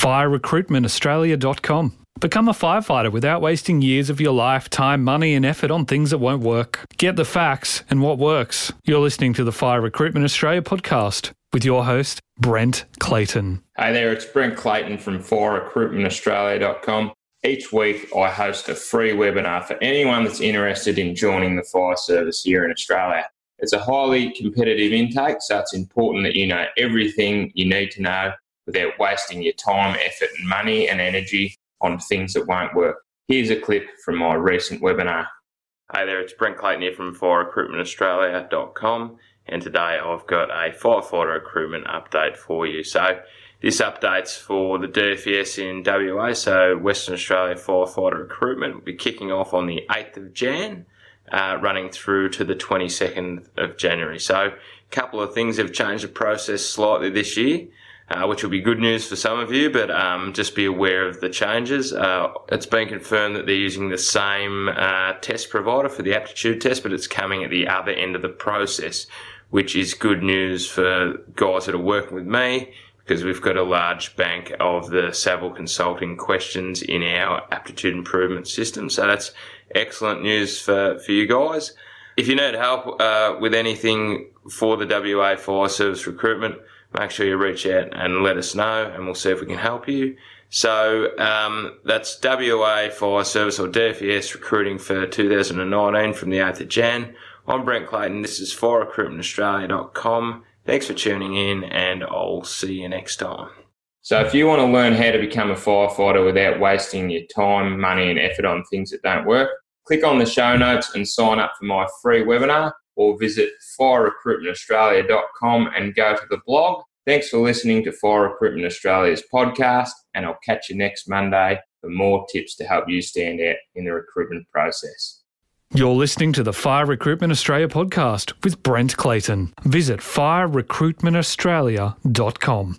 firerecruitmentaustralia.com. Become a firefighter without wasting years of your life, time, money, and effort on things that won't work. Get the facts and what works. You're listening to the Fire Recruitment Australia podcast with your host, Brent Clayton. Hey there, it's Brent Clayton from firerecruitmentaustralia.com. Each week, I host a free webinar for anyone that's interested in joining the fire service here in Australia. It's a highly competitive intake, so it's important that you know everything you need to know without wasting your time, effort, and money and energy on things that won't work. Here's a clip from my recent webinar. Hey there, it's Brent Clayton here from firerecruitmentaustralia.com and today I've got a firefighter recruitment update for you. So this update's for the DFS in WA, so Western Australia firefighter recruitment will be kicking off on the 8th of Jan, uh, running through to the 22nd of January. So a couple of things have changed the process slightly this year uh, which will be good news for some of you, but um, just be aware of the changes. Uh, it's been confirmed that they're using the same uh, test provider for the aptitude test, but it's coming at the other end of the process, which is good news for guys that are working with me because we've got a large bank of the Saville Consulting questions in our aptitude improvement system. So that's excellent news for, for you guys. If you need help uh, with anything for the WA Fire Service recruitment, make sure you reach out and let us know, and we'll see if we can help you. So um, that's WA Fire Service or DFES recruiting for 2019 from the 8th of Jan. I'm Brent Clayton. This is firerecruitmentaustralia.com. Thanks for tuning in, and I'll see you next time. So, if you want to learn how to become a firefighter without wasting your time, money, and effort on things that don't work, click on the show notes and sign up for my free webinar or visit firerecruitmentaustralia.com and go to the blog. Thanks for listening to Fire Recruitment Australia's podcast, and I'll catch you next Monday for more tips to help you stand out in the recruitment process. You're listening to the Fire Recruitment Australia podcast with Brent Clayton. Visit firerecruitmentaustralia.com.